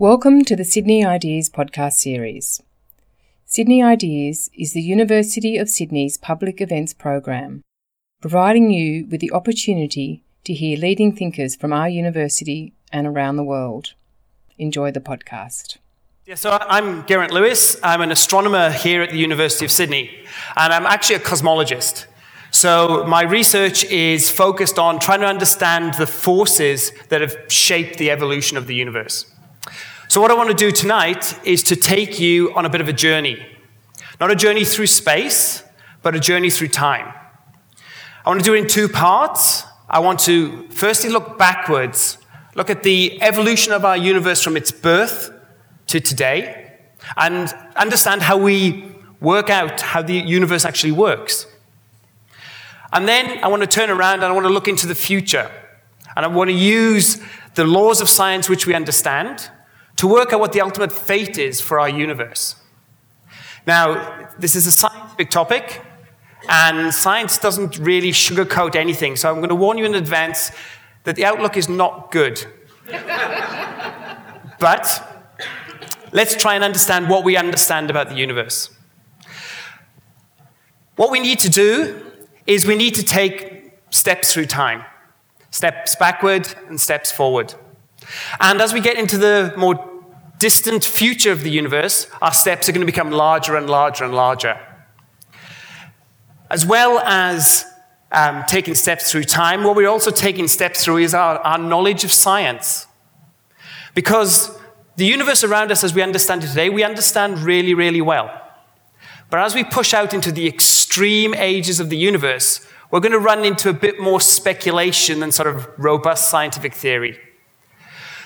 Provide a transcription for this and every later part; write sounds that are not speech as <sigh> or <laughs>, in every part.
Welcome to the Sydney Ideas podcast series. Sydney Ideas is the University of Sydney's public events program, providing you with the opportunity to hear leading thinkers from our university and around the world. Enjoy the podcast. Yeah, so I'm Geraint Lewis. I'm an astronomer here at the University of Sydney, and I'm actually a cosmologist. So my research is focused on trying to understand the forces that have shaped the evolution of the universe. So, what I want to do tonight is to take you on a bit of a journey. Not a journey through space, but a journey through time. I want to do it in two parts. I want to firstly look backwards, look at the evolution of our universe from its birth to today, and understand how we work out how the universe actually works. And then I want to turn around and I want to look into the future. And I want to use the laws of science which we understand to work out what the ultimate fate is for our universe. Now, this is a scientific topic, and science doesn't really sugarcoat anything, so I'm going to warn you in advance that the outlook is not good. <laughs> but let's try and understand what we understand about the universe. What we need to do is we need to take steps through time steps backward and steps forward. And as we get into the more distant future of the universe, our steps are going to become larger and larger and larger. As well as um, taking steps through time, what we're also taking steps through is our, our knowledge of science. Because the universe around us, as we understand it today, we understand really, really well. But as we push out into the extreme ages of the universe, we're going to run into a bit more speculation than sort of robust scientific theory.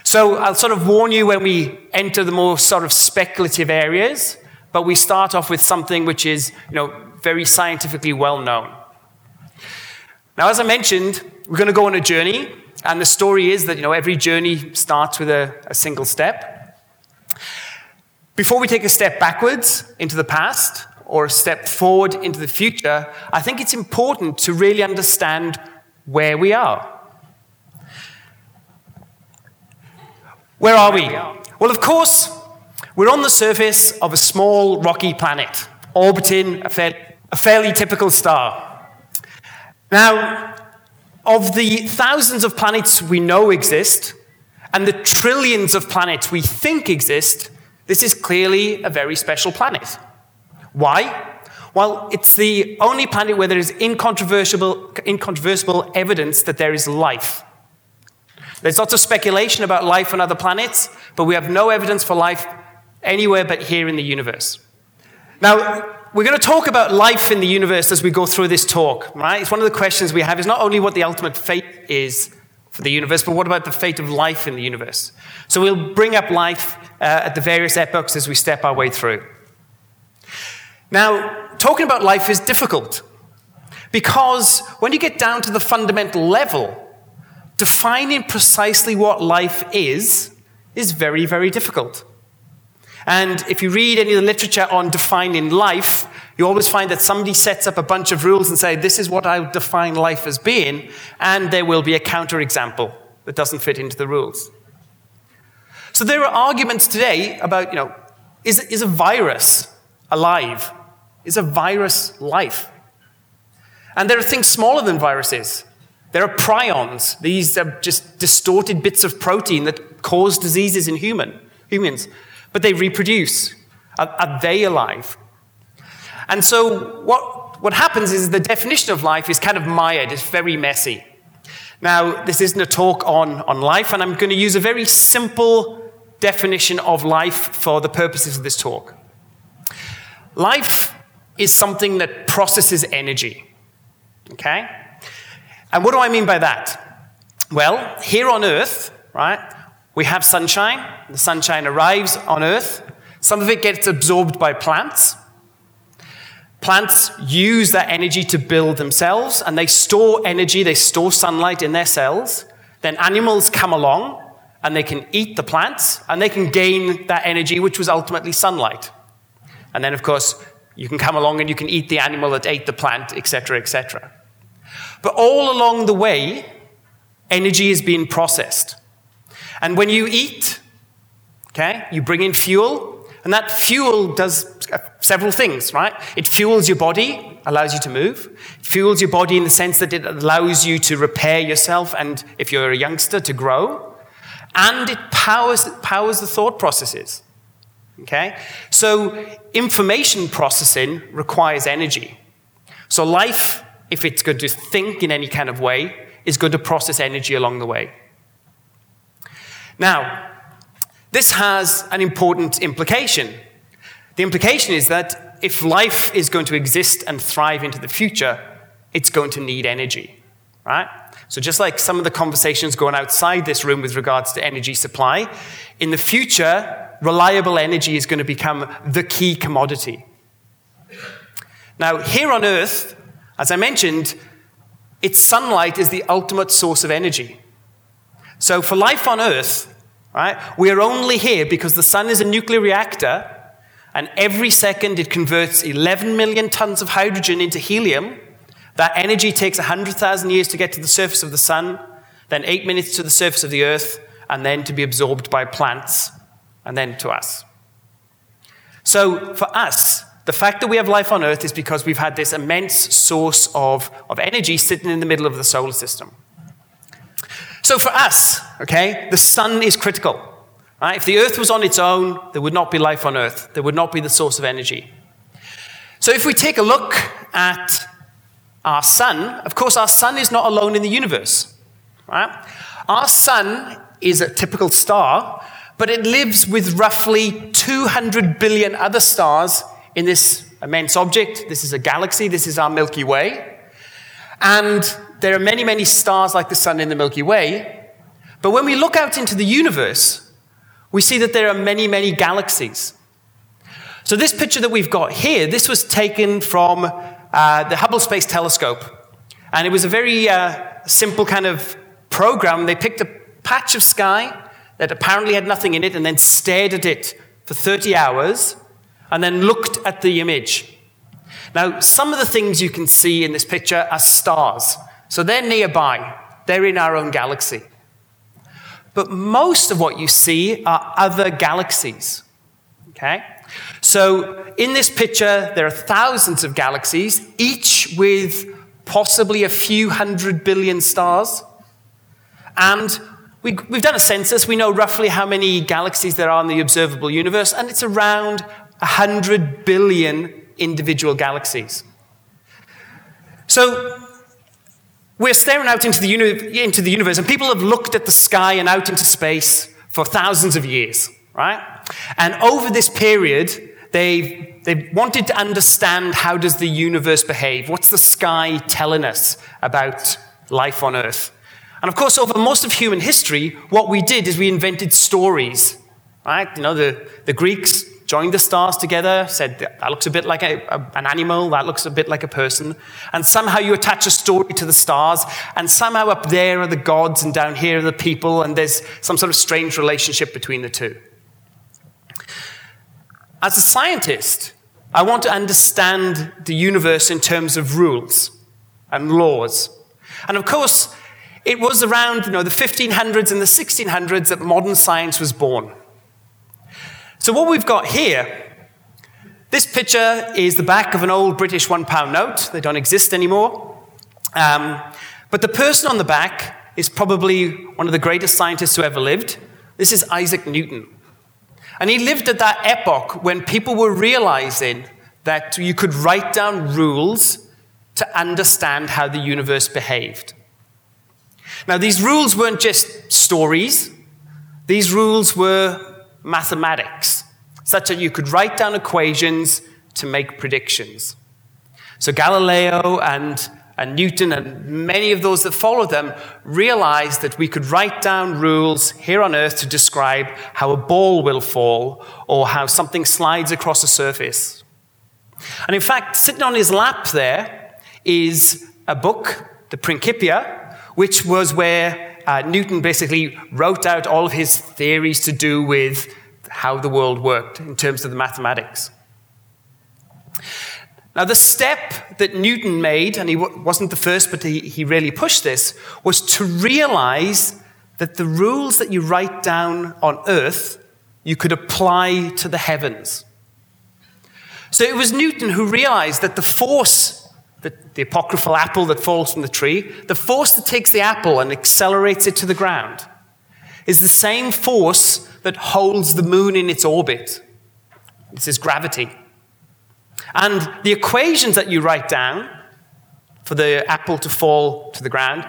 So I'll sort of warn you when we enter the more sort of speculative areas, but we start off with something which is, you know, very scientifically well known. Now, as I mentioned, we're going to go on a journey, and the story is that, you know, every journey starts with a, a single step. Before we take a step backwards into the past or a step forward into the future, I think it's important to really understand where we are. Where are we? Well, of course, we're on the surface of a small rocky planet, orbiting a, fa- a fairly typical star. Now, of the thousands of planets we know exist, and the trillions of planets we think exist, this is clearly a very special planet. Why? Well, it's the only planet where there is incontrovertible, incontrovertible evidence that there is life. There's lots of speculation about life on other planets, but we have no evidence for life anywhere but here in the universe. Now, we're going to talk about life in the universe as we go through this talk, right? It's one of the questions we have is not only what the ultimate fate is for the universe, but what about the fate of life in the universe? So we'll bring up life uh, at the various epochs as we step our way through. Now, talking about life is difficult because when you get down to the fundamental level, defining precisely what life is is very, very difficult. And if you read any of the literature on defining life, you always find that somebody sets up a bunch of rules and say, this is what I would define life as being, and there will be a counterexample that doesn't fit into the rules. So there are arguments today about, you know, is, is a virus alive? Is a virus life? And there are things smaller than viruses. There are prions. These are just distorted bits of protein that cause diseases in human, humans. But they reproduce. Are, are they alive? And so what, what happens is the definition of life is kind of mired. It's very messy. Now, this isn't a talk on, on life, and I'm going to use a very simple definition of life for the purposes of this talk. Life is something that processes energy. Okay? And what do I mean by that? Well, here on Earth, right, we have sunshine. The sunshine arrives on Earth. Some of it gets absorbed by plants. Plants use that energy to build themselves, and they store energy, they store sunlight in their cells. Then animals come along, and they can eat the plants, and they can gain that energy, which was ultimately sunlight. And then, of course, you can come along and you can eat the animal that ate the plant, etc., etc. But all along the way, energy is being processed. And when you eat, Okay? You bring in fuel, and that fuel does several things, right? It fuels your body, allows you to move. It fuels your body in the sense that it allows you to repair yourself and, if you're a youngster, to grow. And it powers, powers the thought processes. Okay? So, information processing requires energy. So, life, if it's going to think in any kind of way, is going to process energy along the way. Now, this has an important implication. The implication is that if life is going to exist and thrive into the future, it's going to need energy, right? So, just like some of the conversations going outside this room with regards to energy supply, in the future, reliable energy is going to become the key commodity. Now, here on Earth, as I mentioned, its sunlight is the ultimate source of energy. So, for life on Earth, right, we are only here because the sun is a nuclear reactor, and every second it converts 11 million tons of hydrogen into helium. That energy takes 100,000 years to get to the surface of the sun, then eight minutes to the surface of the Earth, and then to be absorbed by plants, and then to us. So, for us, the fact that we have life on Earth is because we've had this immense source of, of energy sitting in the middle of the solar system. So for us, okay, the sun is critical. Right? If the Earth was on its own, there would not be life on Earth. There would not be the source of energy. So if we take a look at our sun, of course, our sun is not alone in the universe. Right? Our sun is a typical star, but it lives with roughly 200 billion other stars in this immense object. This is a galaxy, this is our Milky Way. And there are many, many stars like the sun in the Milky Way. But when we look out into the universe, we see that there are many, many galaxies. So, this picture that we've got here, this was taken from uh, the Hubble Space Telescope. And it was a very uh, simple kind of program. They picked a patch of sky that apparently had nothing in it and then stared at it for 30 hours and then looked at the image. Now, some of the things you can see in this picture are stars. So they're nearby, they're in our own galaxy. But most of what you see are other galaxies. Okay? So in this picture, there are thousands of galaxies, each with possibly a few hundred billion stars. And we, have done a census. We know roughly how many galaxies there are in the observable universe, and it's around 100 billion individual galaxies. So we're staring out into the, uni- into the universe, and people have looked at the sky and out into space for thousands of years, right? And over this period, they've, they've wanted to understand how does the universe behave? What's the sky telling us about life on Earth? And of course, over most of human history, what we did is we invented stories, right? You know, the, the Greeks joined the stars together, said that looks a bit like a, a, an animal, that looks a bit like a person. And somehow you attach a story to the stars, and somehow up there are the gods, and down here are the people, and there's some sort of strange relationship between the two. As a scientist, I want to understand the universe in terms of rules and laws. And of course, it was around you know, the 1500s and the 1600s that modern science was born. So, what we've got here, this picture is the back of an old British one pound note. They don't exist anymore. Um, but the person on the back is probably one of the greatest scientists who ever lived. This is Isaac Newton. And he lived at that epoch when people were realizing that you could write down rules to understand how the universe behaved. Now, these rules weren't just stories, these rules were mathematics, such that you could write down equations to make predictions. So Galileo and, and Newton and many of those that followed them realized that we could write down rules here on Earth to describe how a ball will fall or how something slides across a surface. And in fact, sitting on his lap there is a book, the Principia, which was where uh, Newton basically wrote out all of his theories to do with how the world worked in terms of the mathematics. Now, the step that Newton made, and he wasn't the first, but he, he really pushed this, was to realize that the rules that you write down on Earth you could apply to the heavens. So it was Newton who realized that the force, the, the apocryphal apple that falls from the tree, the force that takes the apple and accelerates it to the ground, is the same force that holds the moon in its orbit. This is gravity. And the equations that you write down for the apple to fall to the ground,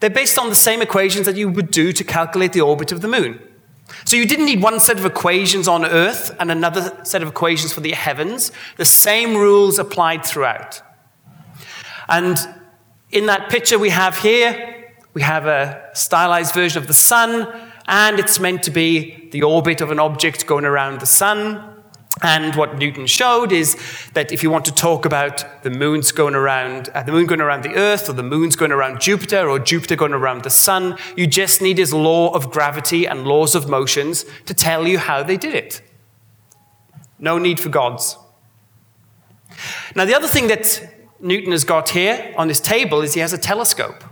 they're based on the same equations that you would do to calculate the orbit of the moon. So you didn't need one set of equations on Earth and another set of equations for the heavens. The same rules applied throughout. And in that picture we have here, we have a stylized version of the sun, and it's meant to be the orbit of an object going around the sun. And what Newton showed is that if you want to talk about the moon's going around, uh, the moon going around the Earth, or the moon's going around Jupiter, or Jupiter going around the sun, you just need his law of gravity and laws of motions to tell you how they did it. No need for gods. Now, the other thing that Newton has got here on his table is he has a telescope.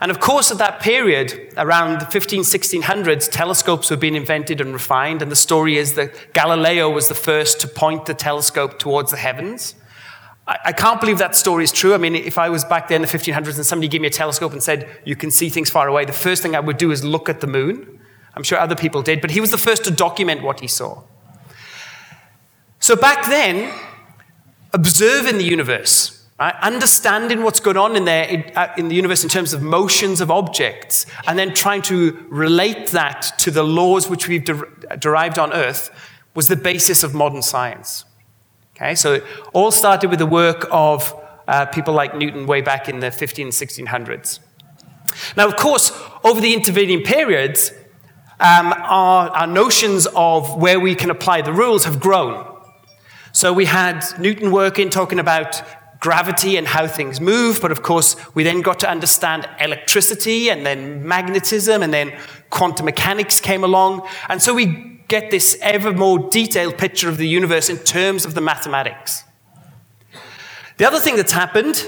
And of course, at that period, around the 15, 1600s, telescopes were being invented and refined. And the story is that Galileo was the first to point the telescope towards the heavens. I, I can't believe that story is true. I mean, if I was back there in the 1500s and somebody gave me a telescope and said, you can see things far away, the first thing I would do is look at the moon. I'm sure other people did, but he was the first to document what he saw. So back then, observing the universe, Right? Understanding what's going on in there in, uh, in, the universe in terms of motions of objects, and then trying to relate that to the laws which we've de- derived on Earth was the basis of modern science. Okay, so it all started with the work of uh, people like Newton way back in the 15 1600s. Now, of course, over the intervening periods, um, our, our notions of where we can apply the rules have grown. So we had Newton working, talking about gravity and how things move, but of course, we then got to understand electricity and then magnetism, and then quantum mechanics came along. And so we get this ever more detailed picture of the universe in terms of the mathematics. The other thing that's happened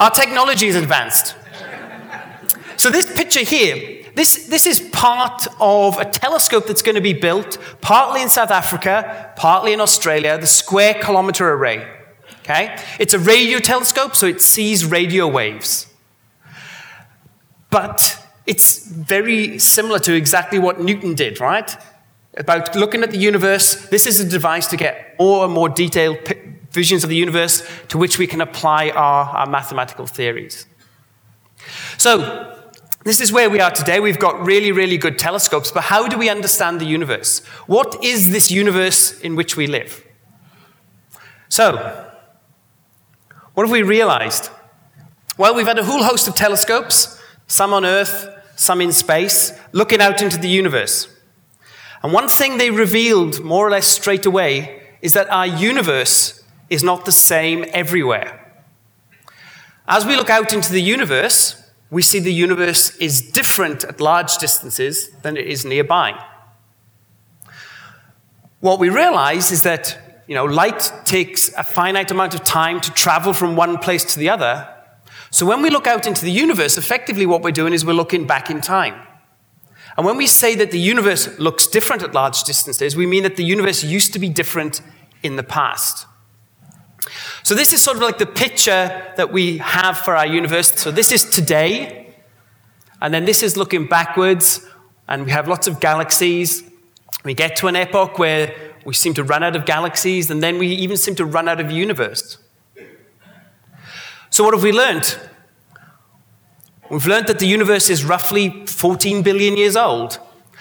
our technology is advanced. So, this picture here this, this is part of a telescope that's going to be built partly in South Africa, partly in Australia, the Square Kilometre Array. Okay? It's a radio telescope, so it sees radio waves. But it's very similar to exactly what Newton did, right? About looking at the universe. This is a device to get more and more detailed visions of the universe to which we can apply our, our mathematical theories. So, this is where we are today. We've got really, really good telescopes, but how do we understand the universe? What is this universe in which we live? So, what have we realized? Well, we've had a whole host of telescopes, some on Earth, some in space, looking out into the universe. And one thing they revealed more or less straight away is that our universe is not the same everywhere. As we look out into the universe, we see the universe is different at large distances than it is nearby. What we realize is that you know, light takes a finite amount of time to travel from one place to the other. So when we look out into the universe, effectively what we're doing is we're looking back in time. And when we say that the universe looks different at large distances, we mean that the universe used to be different in the past. So, this is sort of like the picture that we have for our universe. So, this is today, and then this is looking backwards, and we have lots of galaxies. We get to an epoch where we seem to run out of galaxies, and then we even seem to run out of universe. So, what have we learned? We've learned that the universe is roughly 14 billion years old.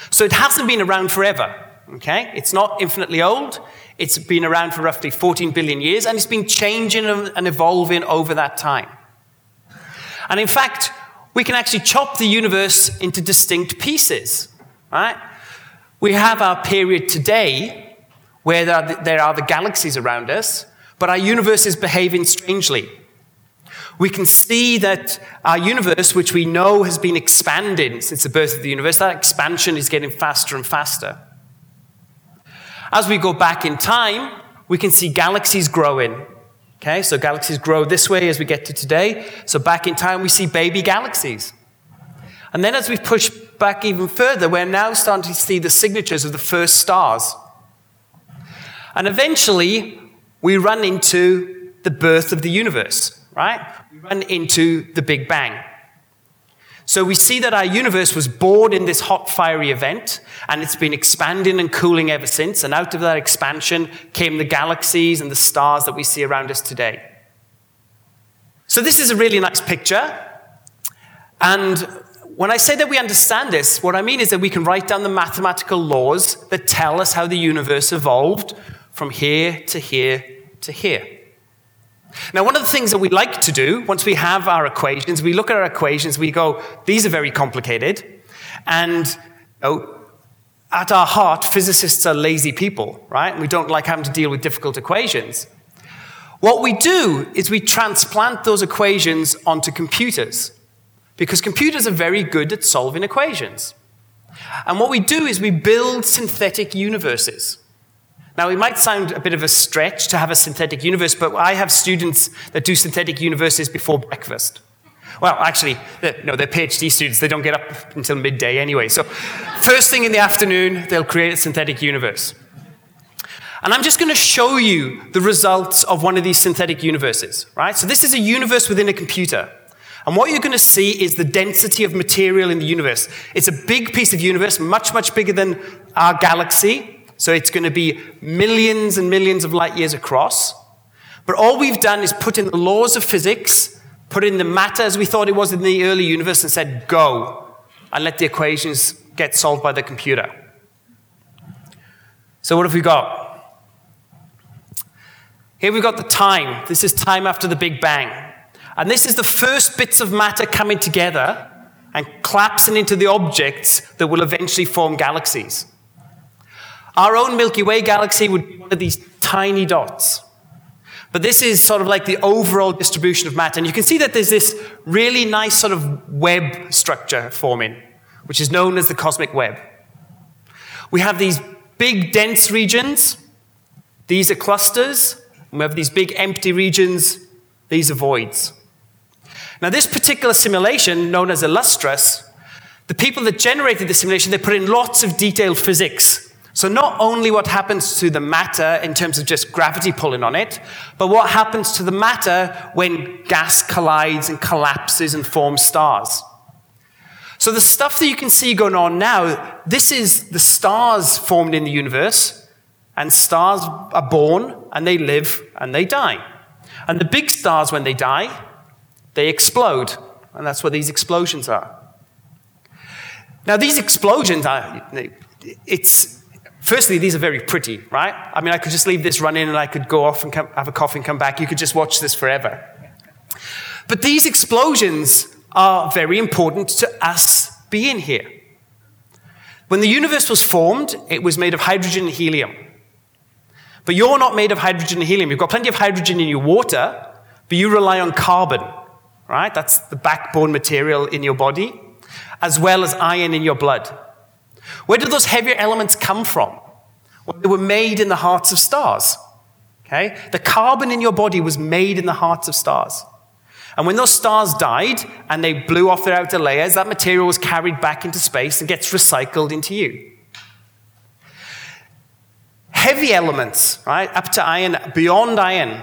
So, it hasn't been around forever. Okay? It's not infinitely old. It's been around for roughly 14 billion years, and it's been changing and evolving over that time. And in fact, we can actually chop the universe into distinct pieces. Right? We have our period today, where there are, the, there are the galaxies around us, but our universe is behaving strangely. We can see that our universe, which we know has been expanding since the birth of the universe, that expansion is getting faster and faster. As we go back in time, we can see galaxies growing. Okay, so galaxies grow this way as we get to today. So back in time, we see baby galaxies. And then as we push back even further, we're now starting to see the signatures of the first stars. And eventually, we run into the birth of the universe, right? We run into the Big Bang. So we see that our universe was born in this hot, fiery event, and it's been expanding and cooling ever since. And out of that expansion came the galaxies and the stars that we see around us today. So this is a really nice picture. And when I say that we understand this, what I mean is that we can write down the mathematical laws that tell us how the universe evolved from here to here to here. Now, one of the things that we like to do once we have our equations, we look at our equations, we go, these are very complicated. And oh, at our heart, physicists are lazy people, right? We don't like having to deal with difficult equations. What we do is we transplant those equations onto computers because computers are very good at solving equations. And what we do is we build synthetic universes. Now, it might sound a bit of a stretch to have a synthetic universe, but I have students that do synthetic universes before breakfast. Well, actually, no, they're PhD students. They don't get up until midday anyway. So, first thing in the afternoon, they'll create a synthetic universe. And I'm just going to show you the results of one of these synthetic universes, right? So, this is a universe within a computer. And what you're going to see is the density of material in the universe. It's a big piece of universe, much, much bigger than our galaxy. So it's going to be millions and millions of light years across. But all we've done is put in the laws of physics, put in the matter as we thought it was in the early universe, and said, go, and let the equations get solved by the computer. So what have we got? Here we've got the time. This is time after the Big Bang. And this is the first bits of matter coming together and collapsing into the objects that will eventually form galaxies. Our own Milky Way galaxy would be one of these tiny dots. But this is sort of like the overall distribution of matter. And you can see that there's this really nice sort of web structure forming, which is known as the cosmic web. We have these big dense regions, these are clusters, we have these big empty regions, these are voids. Now, this particular simulation, known as Illustris, the people that generated the simulation, they put in lots of detailed physics so, not only what happens to the matter in terms of just gravity pulling on it, but what happens to the matter when gas collides and collapses and forms stars. So, the stuff that you can see going on now, this is the stars formed in the universe, and stars are born and they live and they die. And the big stars, when they die, they explode. And that's what these explosions are. Now, these explosions are, it's, Firstly, these are very pretty, right? I mean, I could just leave this running and I could go off and come, have a coffee and come back. You could just watch this forever. But these explosions are very important to us being here. When the universe was formed, it was made of hydrogen and helium. But you're not made of hydrogen and helium. You've got plenty of hydrogen in your water, but you rely on carbon, right? That's the backbone material in your body, as well as iron in your blood. Where did those heavier elements come from? Well, they were made in the hearts of stars. Okay? The carbon in your body was made in the hearts of stars. And when those stars died and they blew off their outer layers, that material was carried back into space and gets recycled into you. Heavy elements, right, up to iron, beyond iron,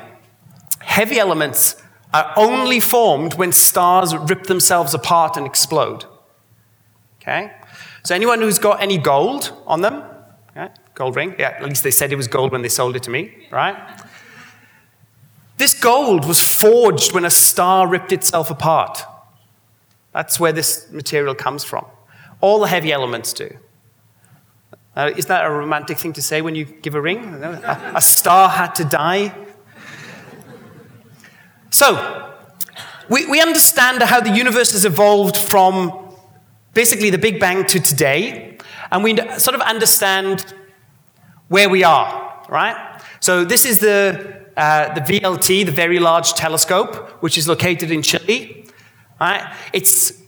heavy elements are only formed when stars rip themselves apart and explode. Okay? So anyone who's got any gold on them, gold ring, yeah, at least they said it was gold when they sold it to me, right? This gold was forged when a star ripped itself apart. That's where this material comes from. All the heavy elements do. Uh, isn't that a romantic thing to say when you give a ring? A, a star had to die. So, we, we understand how the universe has evolved from basically the Big Bang to today, and we sort of understand where we are, right? So this is the, uh, the VLT, the Very Large Telescope, which is located in Chile. Right? It's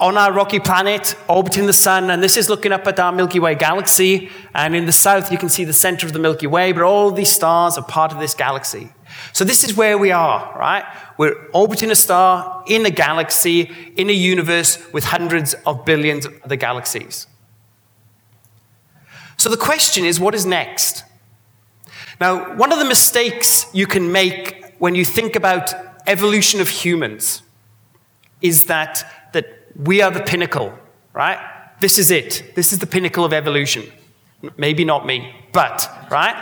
on our rocky planet, orbiting the sun, and this is looking up at our Milky Way galaxy. And in the south, you can see the center of the Milky Way, but all these stars are part of this galaxy. So this is where we are, right? We're orbiting a star in a galaxy, in a universe with hundreds of billions of other galaxies. So the question is, what is next? Now, one of the mistakes you can make when you think about evolution of humans is that, that we are the pinnacle, right? This is it. This is the pinnacle of evolution. Maybe not me, but, right?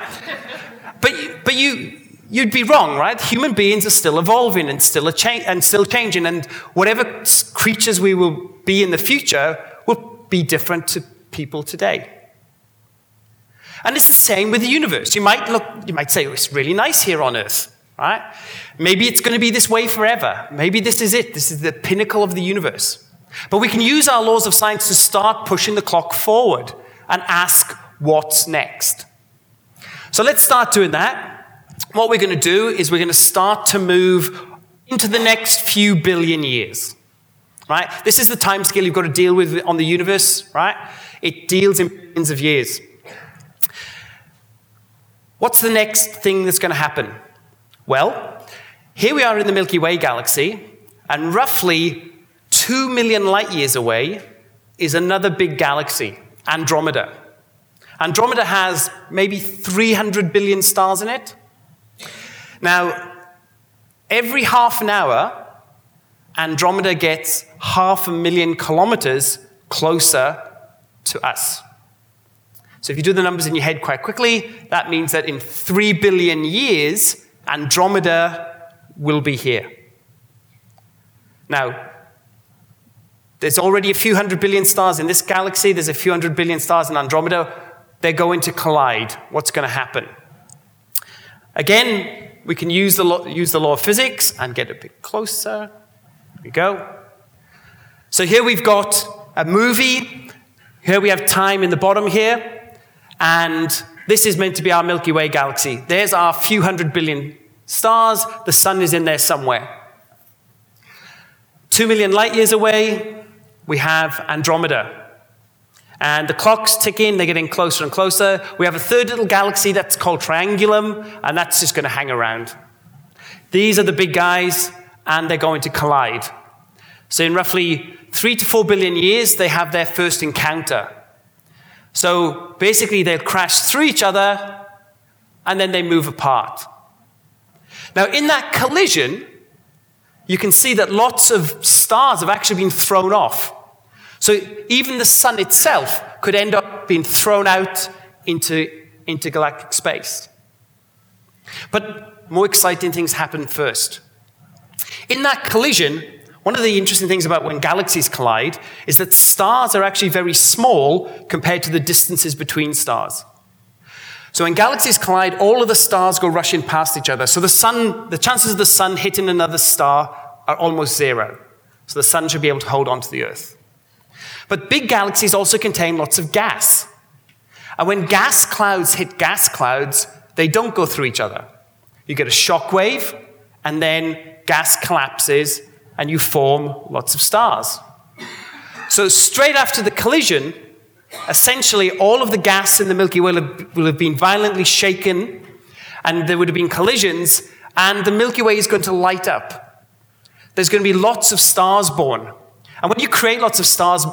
but, but you, you'd be wrong, right? Human beings are still evolving and still, cha- and still changing, and whatever creatures we will be in the future will be different to people today. And it's the same with the universe. You might look, you might say, oh, it's really nice here on Earth, right? Maybe it's going to be this way forever. Maybe this is it. This is the pinnacle of the universe. But we can use our laws of science to start pushing the clock forward and ask what's next. So let's start doing that what we're going to do is we're going to start to move into the next few billion years. Right? This is the time scale you've got to deal with on the universe, right? It deals in billions of years. What's the next thing that's going to happen? Well, here we are in the Milky Way galaxy, and roughly 2 million light years away is another big galaxy, Andromeda. Andromeda has maybe 300 billion stars in it. Now, every half an hour, Andromeda gets half a million kilometers closer to us. So if you do the numbers in your head quite quickly, that means that in three billion years, Andromeda will be here. Now, there's already a few hundred billion stars in this galaxy, there's a few hundred billion stars in Andromeda. They're going to collide. What's going to happen? Again, we can use the, law, use the law of physics and get a bit closer. We go. So here we've got a movie. Here we have time in the bottom here. And this is meant to be our Milky Way galaxy. There's our few hundred billion stars. The sun is in there somewhere. Two million light years away, we have Andromeda. And the clock's ticking, they're getting closer and closer. We have a third little galaxy that's called Triangulum, and that's just going to hang around. These are the big guys, and they're going to collide. So, in roughly three to four billion years, they have their first encounter. So, basically, they'll crash through each other, and then they move apart. Now, in that collision, you can see that lots of stars have actually been thrown off. So even the sun itself could end up being thrown out into intergalactic space. But more exciting things happen first. In that collision, one of the interesting things about when galaxies collide is that stars are actually very small compared to the distances between stars. So when galaxies collide, all of the stars go rushing past each other. So the sun, the chances of the sun hitting another star are almost zero. So the sun should be able to hold on to the Earth. But big galaxies also contain lots of gas. And when gas clouds hit gas clouds, they don't go through each other. You get a shock wave, and then gas collapses, and you form lots of stars. So, straight after the collision, essentially all of the gas in the Milky Way will have been violently shaken, and there would have been collisions, and the Milky Way is going to light up. There's going to be lots of stars born. And when you create lots of stars,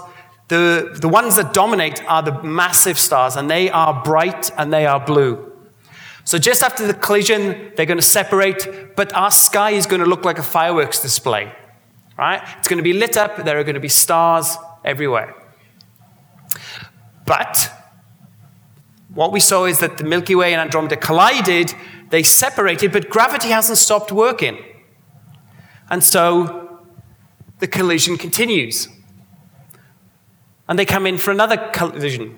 the, the ones that dominate are the massive stars, and they are bright and they are blue. So just after the collision, they're going to separate, but our sky is going to look like a fireworks display. Right? It's going to be lit up, there are going to be stars everywhere. But what we saw is that the Milky Way and Andromeda collided, they separated, but gravity hasn't stopped working. And so the collision continues and they come in for another collision.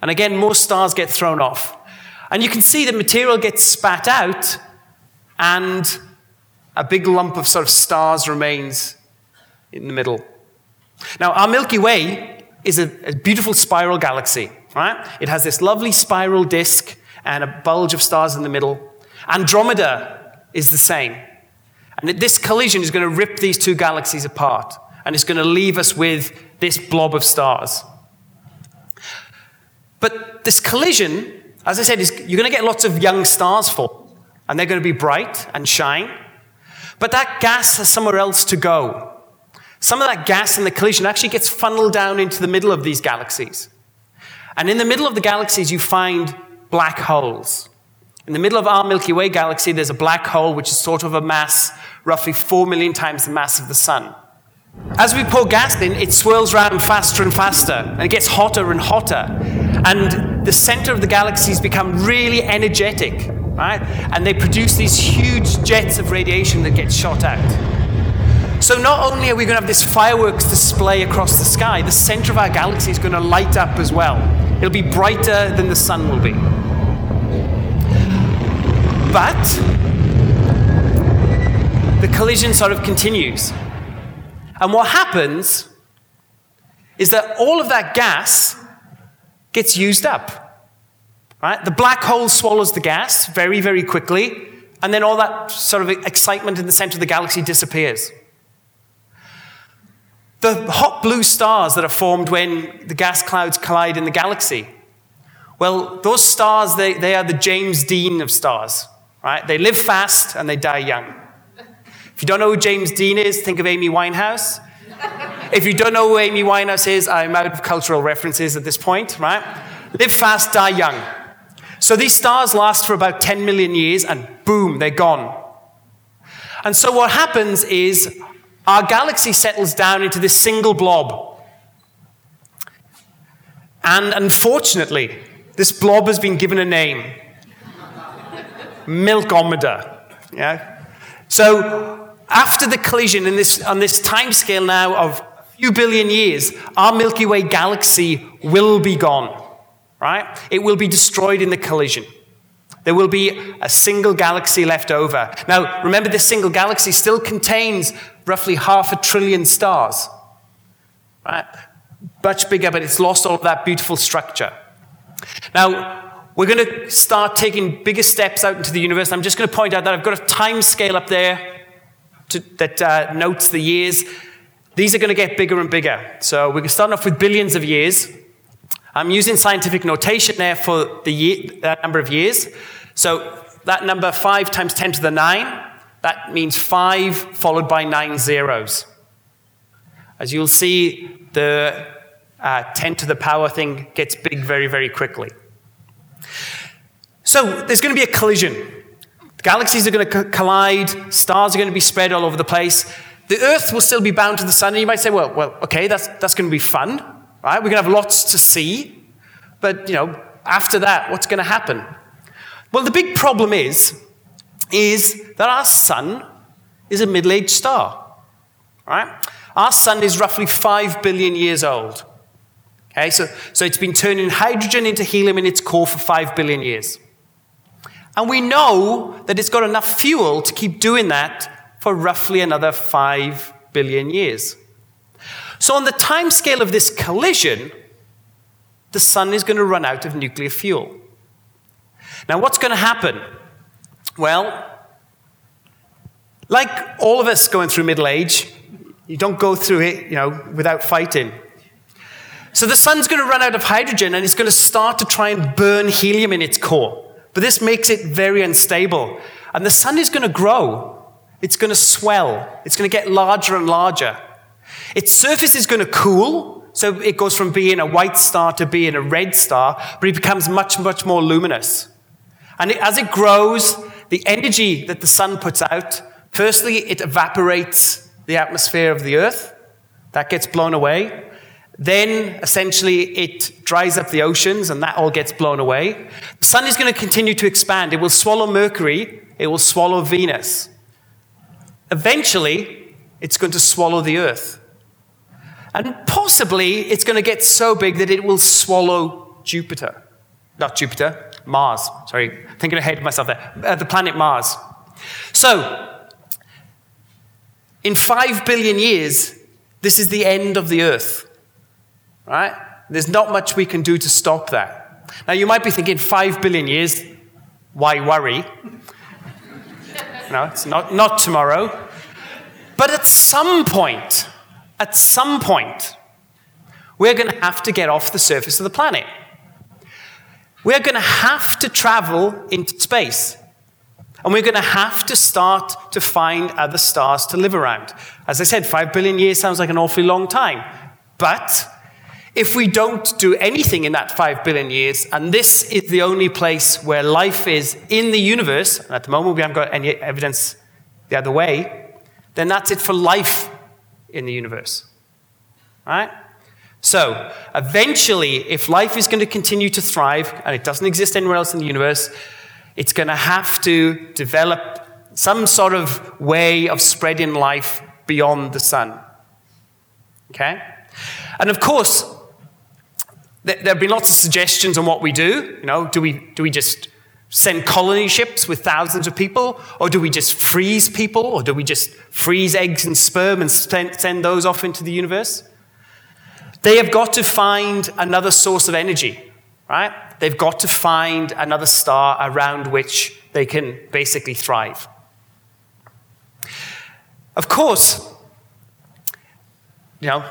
And again, more stars get thrown off. And you can see the material gets spat out, and a big lump of sort of stars remains in the middle. Now, our Milky Way is a, a beautiful spiral galaxy, right? It has this lovely spiral disk and a bulge of stars in the middle. Andromeda is the same. And this collision is going to rip these two galaxies apart, and it's going to leave us with this blob of stars. But this collision, as I said, is, you're going to get lots of young stars form. and they're going to be bright and shine. But that gas has somewhere else to go. Some of that gas in the collision actually gets funneled down into the middle of these galaxies. And in the middle of the galaxies, you find black holes. In the middle of our Milky Way galaxy, there's a black hole which is sort of a mass roughly 4 million times the mass of the sun. As we pour gas in, it swirls around faster and faster, and it gets hotter and hotter. And the center of the galaxies become really energetic, right? And they produce these huge jets of radiation that get shot out. So not only are we going to have this fireworks display across the sky, the center of our galaxy is going to light up as well. It'll be brighter than the sun will be. But the collision sort of continues. And what happens is that all of that gas gets used up. Right? The black hole swallows the gas very, very quickly, and then all that sort of excitement in the center of the galaxy disappears. The hot blue stars that are formed when the gas clouds collide in the galaxy, well, those stars, they, they are the James Dean of stars. Right? They live fast and they die young. If you don't know who James Dean is, think of Amy Winehouse. If you don't know who Amy Winehouse is, I'm out of cultural references at this point, right? Live fast, die young. So these stars last for about 10 million years and boom, they're gone. And so what happens is our galaxy settles down into this single blob. And unfortunately, this blob has been given a name Milkomeda. Yeah? So after the collision in this, on this time scale now of a few billion years, our Milky Way galaxy will be gone, right? It will be destroyed in the collision. There will be a single galaxy left over. Now, remember, this single galaxy still contains roughly half a trillion stars, right? Much bigger, but it's lost all of that beautiful structure. Now, we're going to start taking bigger steps out into the universe. I'm just going to point out that I've got a time scale up there to, that uh, notes the years. These are going to get bigger and bigger. So we're starting off with billions of years. I'm using scientific notation there for the year, that number of years. So that number 5 times 10 to the 9, that means 5 followed by 9 zeros. As you'll see, the uh, 10 to the power thing gets big very, very quickly. So there's going to be a collision Galaxies are going to collide, stars are going to be spread all over the place. The Earth will still be bound to the sun, and you might say, well, well okay, that's, that's going to be fun, right? We're going to have lots to see. But, you know, after that, what's going to happen? Well, the big problem is, is that our sun is a middle-aged star, right? Our sun is roughly 5 billion years old. Okay, so, so it's been turning hydrogen into helium in its core for 5 billion years. And we know that it's got enough fuel to keep doing that for roughly another 5 billion years. So, on the timescale of this collision, the sun is going to run out of nuclear fuel. Now, what's going to happen? Well, like all of us going through middle age, you don't go through it, you know, without fighting. So the sun's going to run out of hydrogen and it's going to start to try and burn helium in its core. But this makes it very unstable. And the sun is going to grow. It's going to swell. It's going to get larger and larger. Its surface is going to cool. So it goes from being a white star to being a red star, but it becomes much, much more luminous. And it, as it grows, the energy that the sun puts out, firstly, it evaporates the atmosphere of the earth. That gets blown away. Then, essentially, it dries up the oceans and that all gets blown away. The sun is going to continue to expand. It will swallow Mercury, it will swallow Venus. Eventually, it's going to swallow the Earth. And possibly, it's going to get so big that it will swallow Jupiter. Not Jupiter, Mars. Sorry, thinking ahead of myself there. Uh, the planet Mars. So, in five billion years, this is the end of the Earth right? There's not much we can do to stop that. Now, you might be thinking, five billion years, why worry? no, it's not, not tomorrow. But at some point, at some point, we're going to have to get off the surface of the planet. We're going to have to travel into space. And we're going to have to start to find other stars to live around. As I said, five billion years sounds like an awfully long time. But if we don't do anything in that five billion years, and this is the only place where life is in the universe, and at the moment we haven't got any evidence the other way, then that's it for life in the universe. Right? So, eventually, if life is going to continue to thrive, and it doesn't exist anywhere else in the universe, it's going to have to develop some sort of way of spreading life beyond the sun. Okay? And of course, there have been lots of suggestions on what we do. You know, do we, do we just send colony ships with thousands of people? Or do we just freeze people? Or do we just freeze eggs and sperm and send those off into the universe? They have got to find another source of energy, right? They've got to find another star around which they can basically thrive. Of course, you know,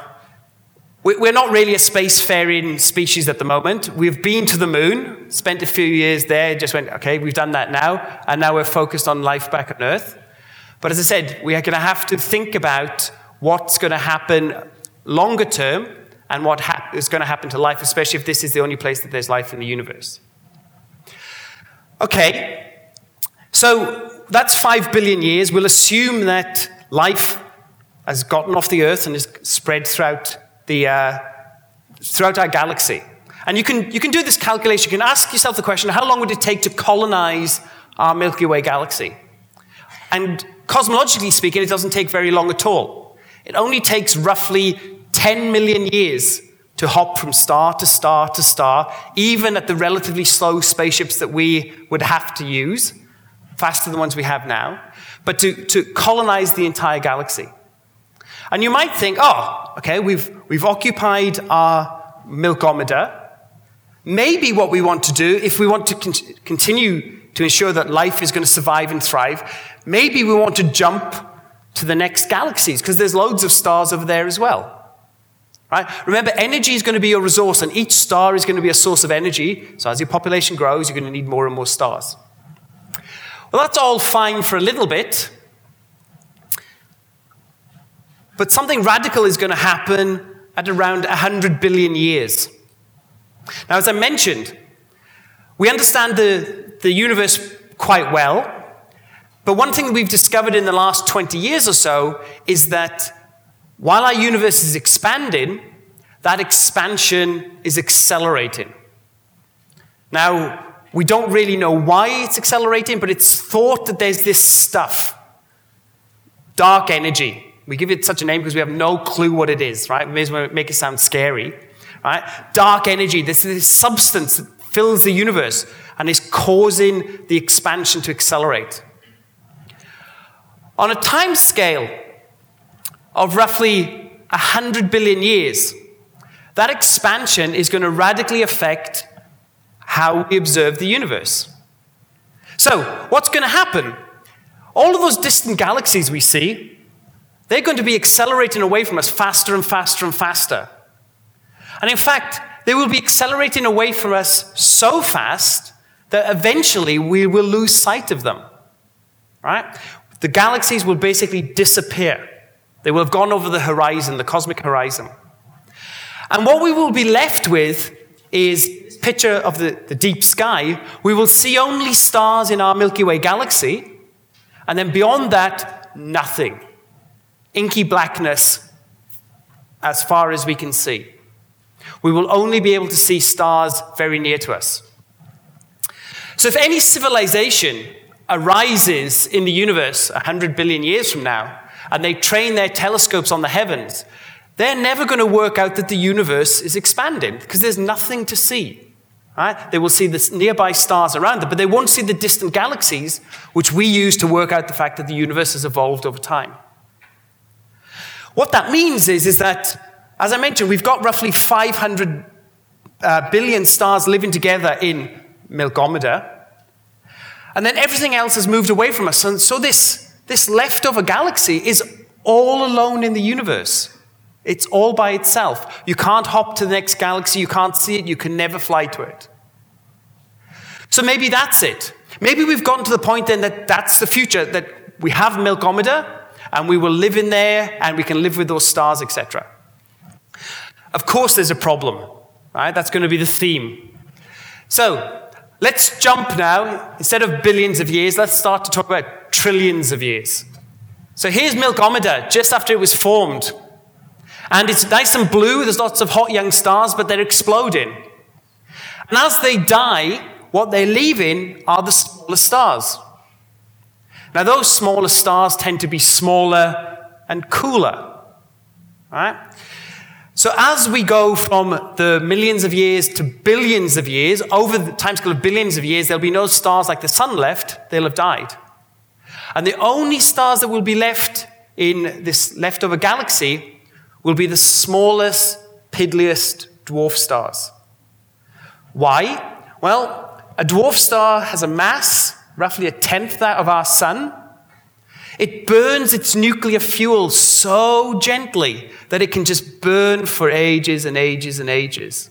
we're not really a spacefaring species at the moment. We've been to the moon, spent a few years there, just went, okay, we've done that now, and now we're focused on life back on Earth. But as I said, we are going to have to think about what's going to happen longer term and what is going to happen to life, especially if this is the only place that there's life in the universe. Okay, so that's five billion years. We'll assume that life has gotten off the Earth and is spread throughout, the, uh, throughout our galaxy. And you can, you can do this calculation. You can ask yourself the question how long would it take to colonize our Milky Way galaxy? And cosmologically speaking, it doesn't take very long at all. It only takes roughly 10 million years to hop from star to star to star, even at the relatively slow spaceships that we would have to use, faster than the ones we have now, but to, to colonize the entire galaxy. And you might think, oh, okay, we've, we've occupied our Milkomeda. Maybe what we want to do, if we want to con- continue to ensure that life is going to survive and thrive, maybe we want to jump to the next galaxies, because there's loads of stars over there as well. Right? Remember, energy is going to be a resource, and each star is going to be a source of energy. So, as your population grows, you're going to need more and more stars. Well, that's all fine for a little bit. But something radical is going to happen at around 100 billion years. Now, as I mentioned, we understand the, the universe quite well. But one thing we've discovered in the last 20 years or so is that while our universe is expanding, that expansion is accelerating. Now, we don't really know why it's accelerating, but it's thought that there's this stuff, dark energy. We give it such a name because we have no clue what it is, right? We may make it sound scary, right? Dark energy, this is this substance that fills the universe and is causing the expansion to accelerate. On a time scale, of roughly 100 billion years, that expansion is going to radically affect how we observe the universe. So, what's going to happen? All of those distant galaxies we see, they're going to be accelerating away from us faster and faster and faster. And in fact, they will be accelerating away from us so fast that eventually we will lose sight of them. Right? The galaxies will basically disappear. They will have gone over the horizon, the cosmic horizon. And what we will be left with is picture of the, the deep sky. We will see only stars in our Milky Way galaxy, and then beyond that, nothing. Inky blackness as far as we can see. We will only be able to see stars very near to us. So, if any civilization arises in the universe 100 billion years from now, and they train their telescopes on the heavens, they're never going to work out that the universe is expanding because there's nothing to see. Right? They will see the nearby stars around them, but they won't see the distant galaxies, which we use to work out the fact that the universe has evolved over time. What that means is, is that, as I mentioned, we've got roughly 500 uh, billion stars living together in Milkomeda, and then everything else has moved away from us. And so this this leftover galaxy is all alone in the universe. It's all by itself. You can't hop to the next galaxy, you can't see it, you can never fly to it. So maybe that's it. Maybe we've gotten to the point then that that's the future, that we have Milkomeda and we will live in there and we can live with those stars, etc. Of course, there's a problem, right? That's going to be the theme. So let's jump now. Instead of billions of years, let's start to talk about trillions of years. So here's Milkomeda just after it was formed. And it's nice and blue. There's lots of hot young stars, but they're exploding. And as they die, what they're leaving are the smaller stars. Now, those smaller stars tend to be smaller and cooler. Right? So, as we go from the millions of years to billions of years, over the timescale of billions of years, there'll be no stars like the sun left, they'll have died. And the only stars that will be left in this leftover galaxy will be the smallest, piddliest dwarf stars. Why? Well, a dwarf star has a mass roughly a tenth that of our sun. It burns its nuclear fuel so gently that it can just burn for ages and ages and ages.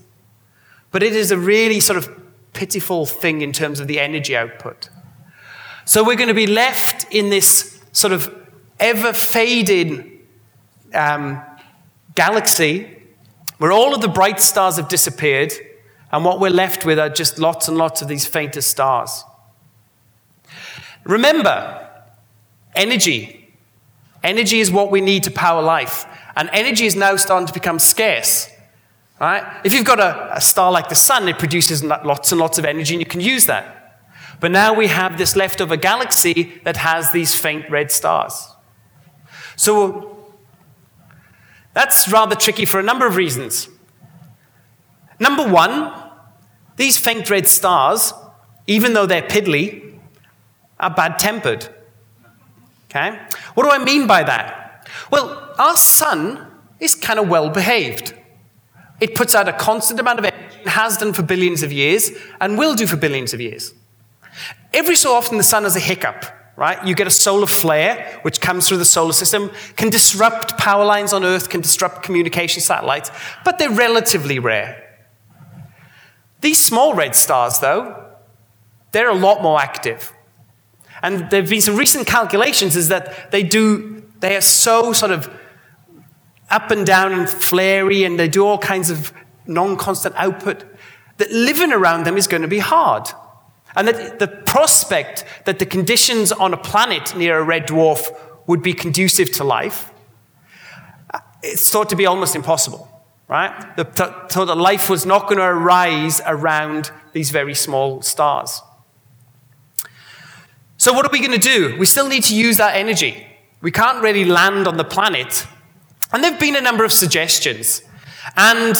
But it is a really sort of pitiful thing in terms of the energy output. So we're going to be left in this sort of ever fading um, galaxy where all of the bright stars have disappeared, and what we're left with are just lots and lots of these fainter stars. Remember, energy. Energy is what we need to power life. And energy is now starting to become scarce. Right? If you've got a, a star like the sun, it produces lots and lots of energy, and you can use that. But now we have this leftover galaxy that has these faint red stars. So that's rather tricky for a number of reasons. Number one, these faint red stars, even though they're piddly, are bad tempered. Okay? What do I mean by that? Well, our sun is kind of well behaved. It puts out a constant amount of energy, has done for billions of years, and will do for billions of years. Every so often, the sun has a hiccup, right? You get a solar flare, which comes through the solar system, can disrupt power lines on Earth, can disrupt communication satellites, but they're relatively rare. These small red stars, though, they're a lot more active. And there have been some recent calculations is that they do, they are so sort of up and down and flary and they do all kinds of non-constant output that living around them is going to be hard. And that the prospect that the conditions on a planet near a red dwarf would be conducive to life, uh, it's thought to be almost impossible, right? The, thought that life was not going to arise around these very small stars. So, what are we going to do? We still need to use that energy. We can't really land on the planet. And there have been a number of suggestions. And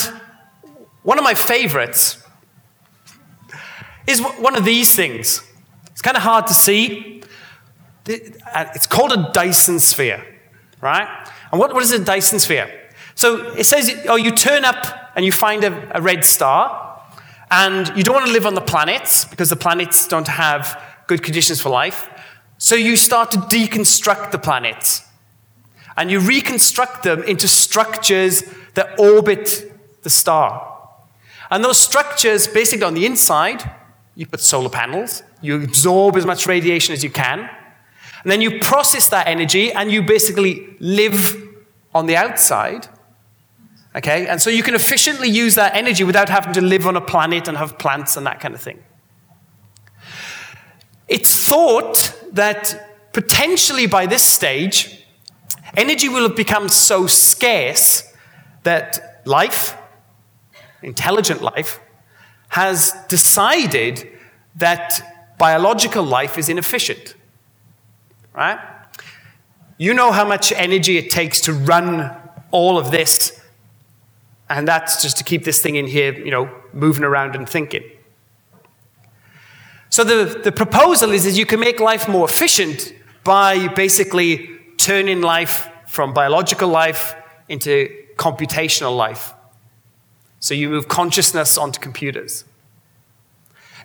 one of my favorites is one of these things. It's kind of hard to see. Uh, it's called a Dyson sphere, right? And what, what is a Dyson sphere? So it says, oh, you turn up and you find a, a red star, and you don't want to live on the planets because the planets don't have good conditions for life. So you start to deconstruct the planets. And you reconstruct them into structures that orbit the star. And those structures, basically on the inside, you put solar panels, you absorb as much radiation as you can, and then you process that energy and you basically live on the outside. Okay? And so you can efficiently use that energy without having to live on a planet and have plants and that kind of thing. It's thought that potentially by this stage, energy will have become so scarce that life, intelligent life, has decided that biological life is inefficient. Right? You know how much energy it takes to run all of this, and that's just to keep this thing in here, you know, moving around and thinking. So the, the proposal is, is you can make life more efficient by basically turning life from biological life into computational life. So you move consciousness onto computers.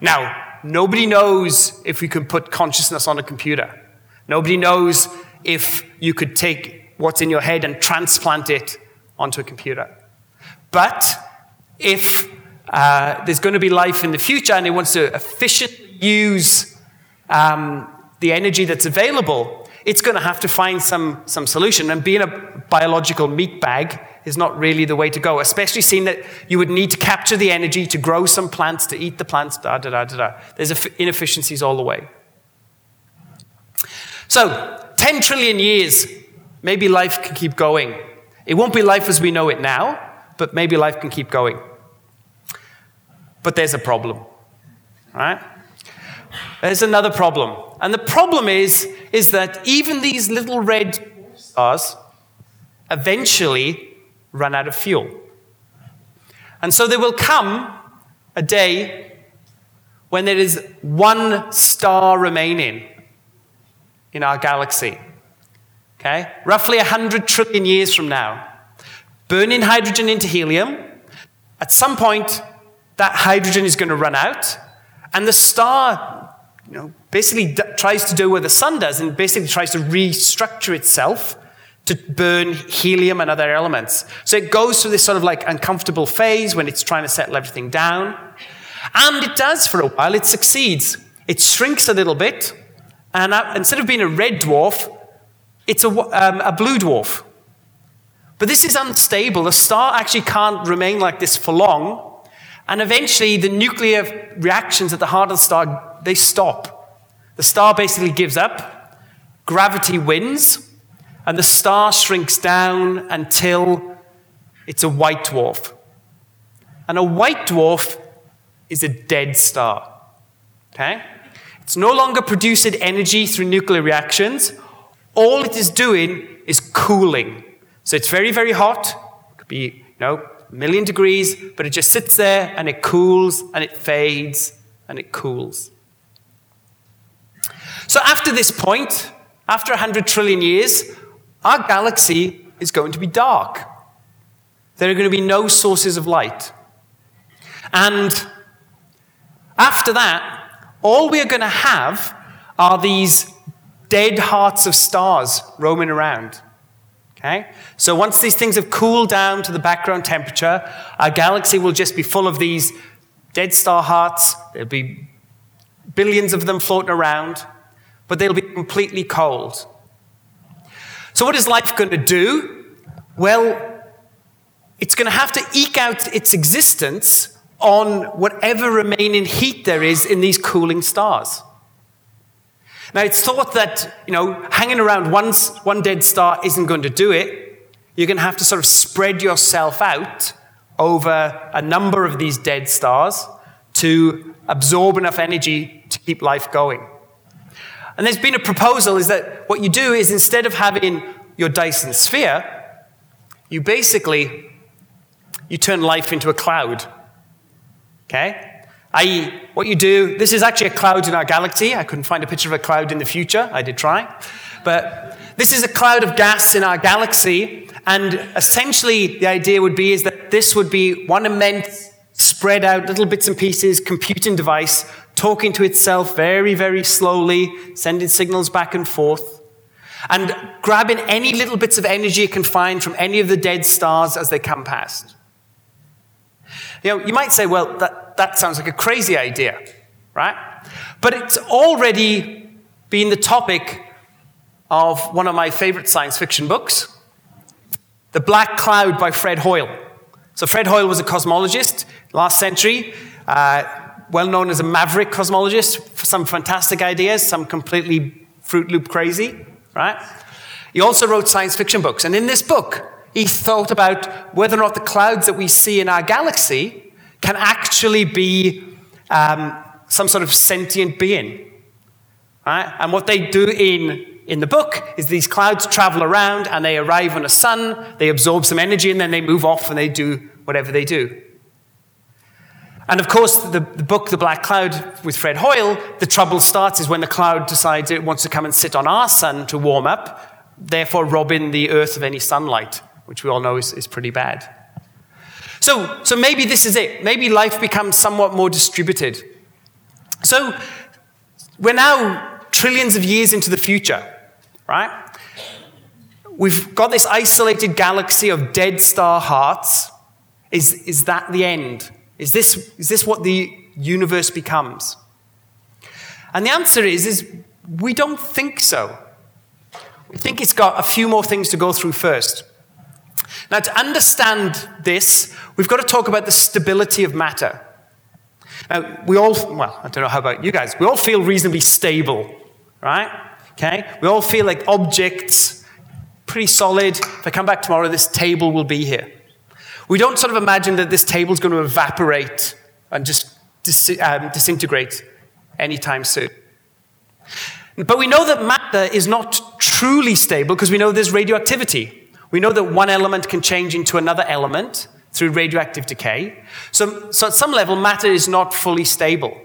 Now, nobody knows if we can put consciousness on a computer. Nobody knows if you could take what's in your head and transplant it onto a computer. But if uh, there's going to be life in the future and it wants to efficiently use um, the energy that's available, it's going to have to find some, some solution. And being a biological meat bag is not really the way to go, especially seeing that you would need to capture the energy to grow some plants, to eat the plants, da da da da da. There's inefficiencies all the way. So, 10 trillion years, maybe life can keep going. It won't be life as we know it now, but maybe life can keep going. But there's a problem, right? There's another problem. And the problem is, is that even these little red stars eventually run out of fuel. And so there will come a day when there is one star remaining in our galaxy. Okay? Roughly 100 trillion years from now. Burning hydrogen into helium. At some point, that hydrogen is going to run out, and the star you know, basically d- tries to do what the sun does and basically tries to restructure itself to burn helium and other elements. So it goes through this sort of like uncomfortable phase when it's trying to settle everything down. And it does for a while, it succeeds. It shrinks a little bit, and uh, instead of being a red dwarf, it's a, um, a blue dwarf. But this is unstable. The star actually can't remain like this for long. And eventually, the nuclear reactions at the heart of the star, they stop. The star basically gives up. Gravity wins and the star shrinks down until it's a white dwarf. And a white dwarf is a dead star. Okay? It's no longer producing energy through nuclear reactions. All it is doing is cooling. So it's very, very hot. It could be, you know, million degrees, but it just sits there and it cools and it fades and it cools. So after this point, after 100 trillion years, our galaxy is going to be dark. There are going to be no sources of light. And after that, all we are going to have are these dead hearts of stars roaming around. Okay? So once these things have cooled down to the background temperature, our galaxy will just be full of these dead star hearts. There'll be billions of them floating around, but they'll be completely cold. So, what is life going to do? Well, it's going to have to eke out its existence on whatever remaining heat there is in these cooling stars. Now, it's thought that, you know, hanging around one, one dead star isn't going to do it. You're going to have to sort of spread yourself out over a number of these dead stars to absorb enough energy to keep life going. And there's been a proposal is that what you do is instead of having your Dyson sphere, you basically you turn life into a cloud. Okay? I.e., what you do, this is actually a cloud in our galaxy. I couldn't find a picture of a cloud in the future. I did try. But this is a cloud of gas in our galaxy. And essentially, the idea would be is that this would be one immense, spread out little bits and pieces computing device talking to itself very, very slowly, sending signals back and forth, and grabbing any little bits of energy it can find from any of the dead stars as they come past. You know, you might say, well, that, that sounds like a crazy idea, right? But it's already been the topic of one of my favorite science fiction books, The Black Cloud by Fred Hoyle. So, Fred Hoyle was a cosmologist last century. Uh, well known as a maverick cosmologist for some fantastic ideas, some completely Fruit Loop crazy, right? He also wrote science fiction books. And in this book, he thought about whether or not the clouds that we see in our galaxy can actually be um, some sort of sentient being. Right? And what they do in, in the book is these clouds travel around and they arrive on a sun, they absorb some energy, and then they move off and they do whatever they do. And of course, the, the, book, The Black Cloud, with Fred Hoyle, the trouble starts is when the cloud decides it wants to come and sit on our sun to warm up, therefore robbing the earth of any sunlight, which we all know is, is pretty bad. So, so maybe this is it. Maybe life becomes somewhat more distributed. So we're now trillions of years into the future, right? We've got this isolated galaxy of dead star hearts. Is, is that the end? Is this, is this what the universe becomes? And the answer is, is we don't think so. We think it's got a few more things to go through first. Now, to understand this, we've got to talk about the stability of matter. Now, we all, well, I don't know how about you guys, we all feel reasonably stable, right? Okay? We all feel like objects, pretty solid. If I come back tomorrow, this table will be here. We don't sort of imagine that this table is going to evaporate and just dis- um, disintegrate anytime soon. But we know that matter is not truly stable because we know there's radioactivity. We know that one element can change into another element through radioactive decay. So, so at some level, matter is not fully stable.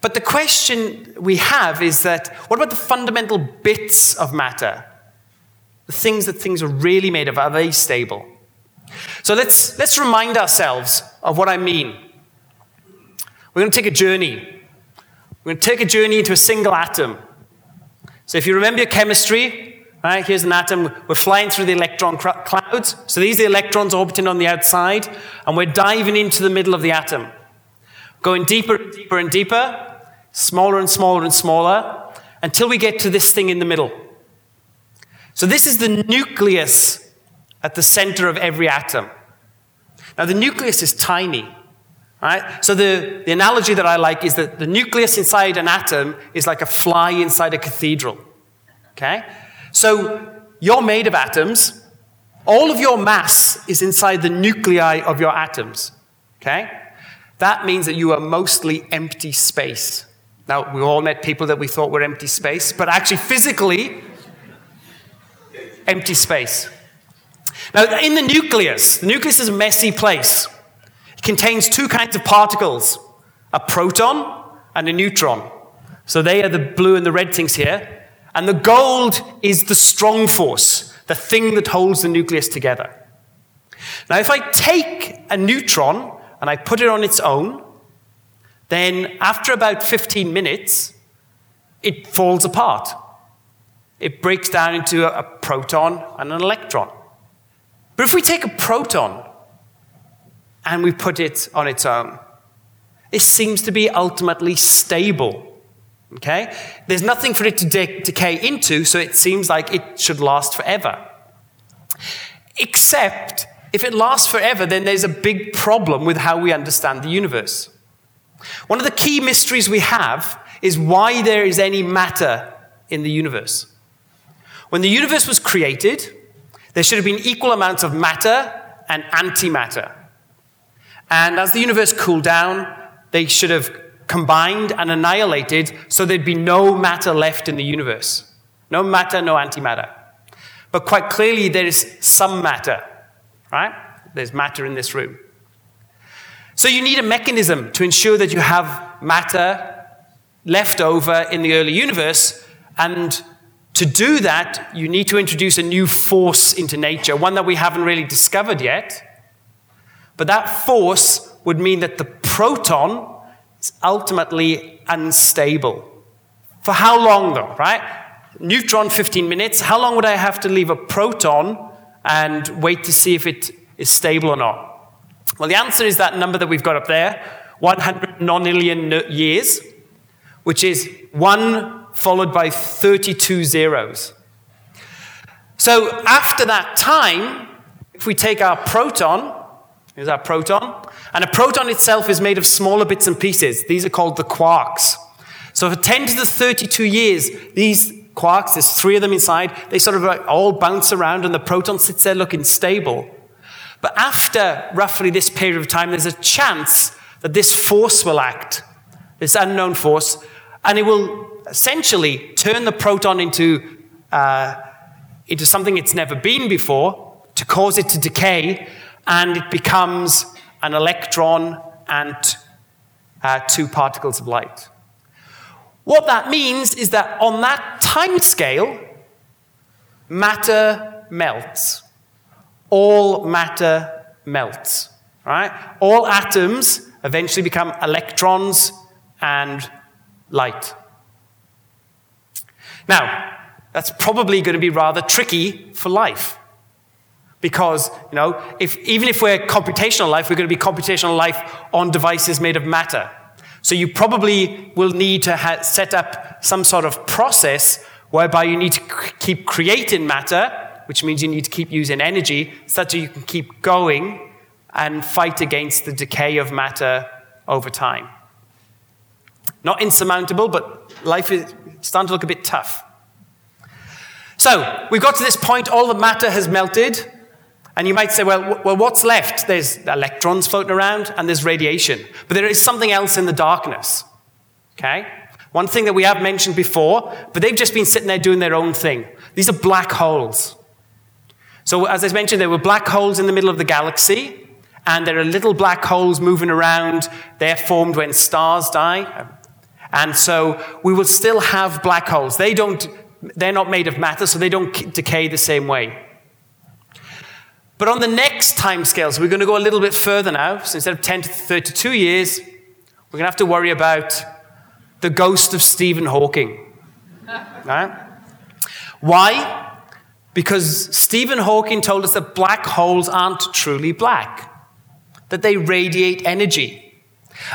But the question we have is that what about the fundamental bits of matter? The things that things are really made of, are they stable? So let's, let's remind ourselves of what I mean. We're going to take a journey. We're going to take a journey into a single atom. So if you remember your chemistry, Right, here's an atom. We're flying through the electron clouds. So these are the electrons orbiting on the outside, and we're diving into the middle of the atom. Going deeper and deeper and deeper, smaller and smaller and smaller, until we get to this thing in the middle. So this is the nucleus at the center of every atom. Now, the nucleus is tiny. Right? So the, the analogy that I like is that the nucleus inside an atom is like a fly inside a cathedral. Okay? So you're made of atoms. All of your mass is inside the nuclei of your atoms. Okay? That means that you are mostly empty space. Now, we all met people that we thought were empty space, but actually, physically, empty space. Now, in the nucleus, the nucleus is a messy place. It contains two kinds of particles a proton and a neutron. So they are the blue and the red things here. And the gold is the strong force, the thing that holds the nucleus together. Now, if I take a neutron and I put it on its own, then after about 15 minutes, it falls apart. It breaks down into a, proton and an electron. But if we take a proton and we put it on its own, it seems to be ultimately stable. Okay? There's nothing for it to de- decay into, so it seems like it should last forever. Except, if it lasts forever, then there's a big problem with how we understand the universe. One of the key mysteries we have is why there is any matter in the universe. When the universe was created, there should have been equal amounts of matter and antimatter. And as the universe cooled down, they should have combined and annihilated so there'd be no matter left in the universe. No matter, no antimatter. But quite clearly, there is some matter, right? There's matter in this room. So you need a mechanism to ensure that you have matter left over in the early universe. And to do that, you need to introduce a new force into nature, one that we haven't really discovered yet. But that force would mean that the proton it's ultimately unstable. For how long, though, right? Neutron, 15 minutes. How long would I have to leave a proton and wait to see if it is stable or not? Well, the answer is that number that we've got up there 100 nonillion years, which is 1 followed by 32 zeros. So after that time, if we take our proton, here's our proton, and a proton itself is made of smaller bits and pieces. These are called the quarks. So for 10 to the 32 years, these quarks, there's three of them inside, they sort of all bounce around and the proton sits there looking stable. But after roughly this period of time, there's a chance that this force will act, this unknown force, and it will essentially turn the proton into, uh, into something it's never been before to cause it to decay, and it becomes an electron, and uh, two particles of light. What that means is that on that time scale, matter melts. All matter melts. Right? All atoms eventually become electrons and light. Now, that's probably going to be rather tricky for life. Because, you know, if, even if we're computational life, we're going to be computational life on devices made of matter. So you probably will need to ha- set up some sort of process whereby you need to c- keep creating matter, which means you need to keep using energy, such that you can keep going and fight against the decay of matter over time. Not insurmountable, but life is starting to look a bit tough. So we've got to this point, all the matter has melted. And you might say, well, well, what's left? There's electrons floating around and there's radiation. But there is something else in the darkness. Okay? One thing that we have mentioned before, but they've just been sitting there doing their own thing. These are black holes. So, as I mentioned, there were black holes in the middle of the galaxy, and there are little black holes moving around. They're formed when stars die. And so we will still have black holes. They don't, they're not made of matter, so they don't decay the same way. But on the next time scales, we're going to go a little bit further now. So instead of 10 to 32 years, we're going to have to worry about the ghost of Stephen Hawking. <laughs> right? Why? Because Stephen Hawking told us that black holes aren't truly black, that they radiate energy.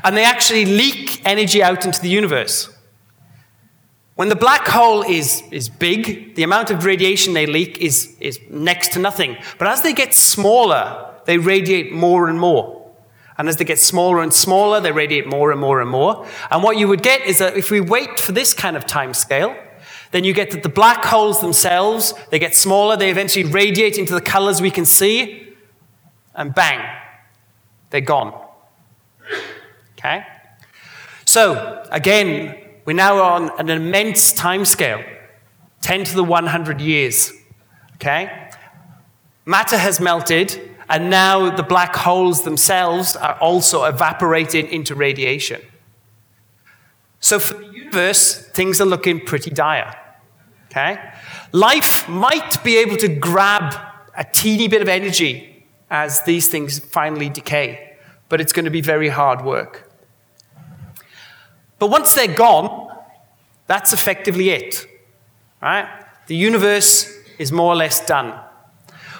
And they actually leak energy out into the universe. When the black hole is, is big, the amount of radiation they leak is, is next to nothing. But as they get smaller, they radiate more and more. And as they get smaller and smaller, they radiate more and more and more. And what you would get is that if we wait for this kind of time scale, then you get that the black holes themselves, they get smaller, they eventually radiate into the colors we can see, and bang, they're gone. Okay? So, again, we're now on an immense time scale 10 to the 100 years. Okay? Matter has melted, and now the black holes themselves are also evaporated into radiation. So, for the universe, things are looking pretty dire. Okay? Life might be able to grab a teeny bit of energy as these things finally decay, but it's going to be very hard work. But once they're gone, that's effectively it. Right? The universe is more or less done.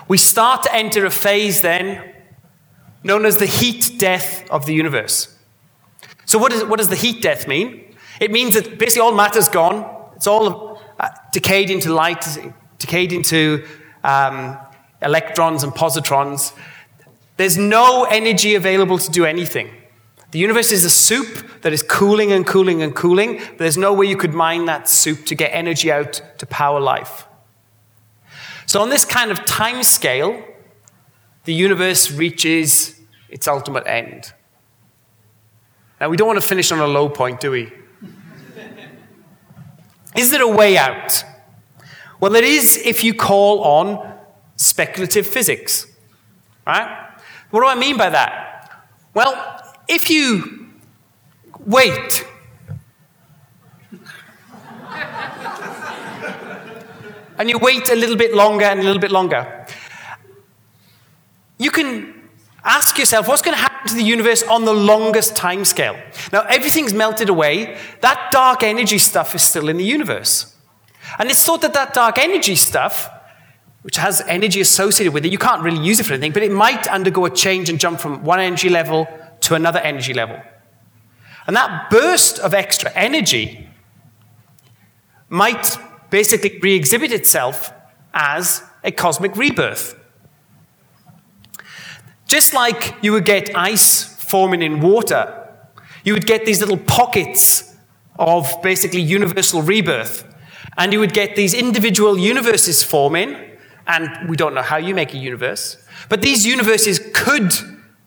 We start to enter a phase then known as the heat death of the universe. So, what, is, what does the heat death mean? It means that basically all matter's gone, it's all uh, decayed into light, decayed into um, electrons and positrons. There's no energy available to do anything. The universe is a soup that is cooling and cooling and cooling, there's no way you could mine that soup to get energy out to power life. So, on this kind of time scale, the universe reaches its ultimate end. Now, we don't want to finish on a low point, do we? <laughs> is there a way out? Well, there is if you call on speculative physics. Right? What do I mean by that? Well, if you wait, and you wait a little bit longer and a little bit longer, you can ask yourself what's going to happen to the universe on the longest time scale. Now, everything's melted away. That dark energy stuff is still in the universe. And it's thought that that dark energy stuff, which has energy associated with it, you can't really use it for anything, but it might undergo a change and jump from one energy level to another energy level. And that burst of extra energy might basically re exhibit itself as a cosmic rebirth. Just like you would get ice forming in water, you would get these little pockets of basically universal rebirth. And you would get these individual universes forming, and we don't know how you make a universe, but these universes could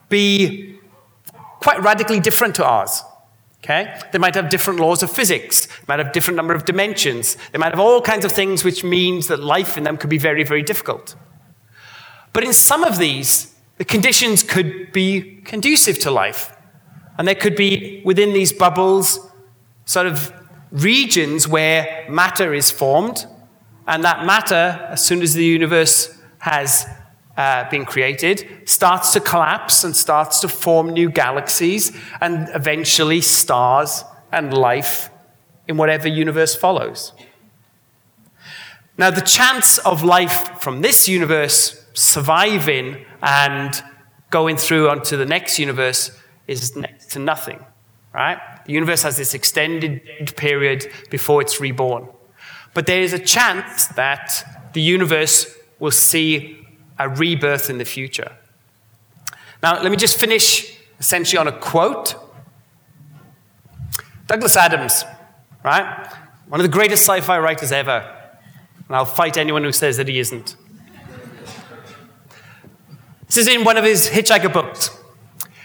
be quite radically different to ours. Okay? They might have different laws of physics, might have different number of dimensions, they might have all kinds of things which means that life in them could be very, very difficult. But in some of these, the conditions could be conducive to life. And there could be within these bubbles sort of regions where matter is formed, and that matter, as soon as the universe has uh, being created starts to collapse and starts to form new galaxies and eventually stars and life in whatever universe follows. Now, the chance of life from this universe surviving and going through onto the next universe is next to nothing. right? The universe has this extended period before it's reborn. But there is a chance that the universe will see a rebirth in the future. Now, let me just finish essentially on a quote. Douglas Adams, right? One of the greatest sci fi writers ever. And I'll fight anyone who says that he isn't. This is in one of his Hitchhiker books.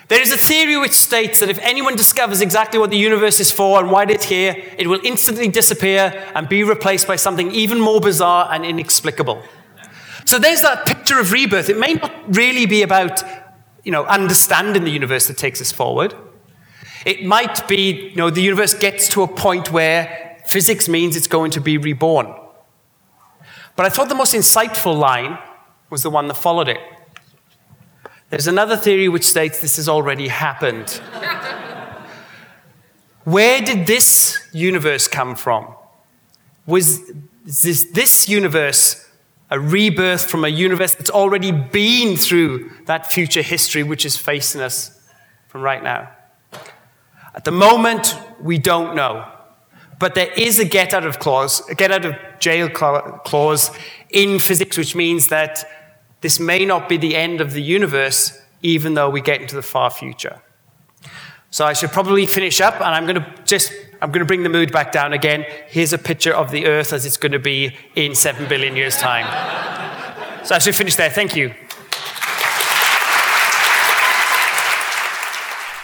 There is a theory which states that if anyone discovers exactly what the universe is for and why it's here, it will instantly disappear and be replaced by something even more bizarre and inexplicable. So there's that picture of rebirth. It may not really be about, you know, understanding the universe that takes us forward. It might be, you know, the universe gets to a point where physics means it's going to be reborn. But I thought the most insightful line was the one that followed it. There's another theory which states this has already happened. <laughs> Where did this universe come from? Was this, this universe a rebirth from a universe that's already been through that future history which is facing us from right now? At the moment, we don't know. But there is a get out of clause, a get out of jail clause in physics, which means that this may not be the end of the universe, even though we get into the far future. So I should probably finish up, and I'm going to just I'm going to bring the mood back down again. Here's a picture of the Earth as it's going to be in seven billion years' time. <laughs> so I should finish there. Thank you.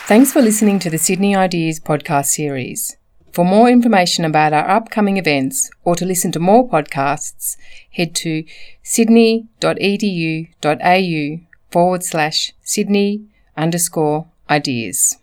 Thanks for listening to the Sydney Ideas podcast series. For more information about our upcoming events or to listen to more podcasts, head to sydney.edu.au forward slash Sydney underscore ideas.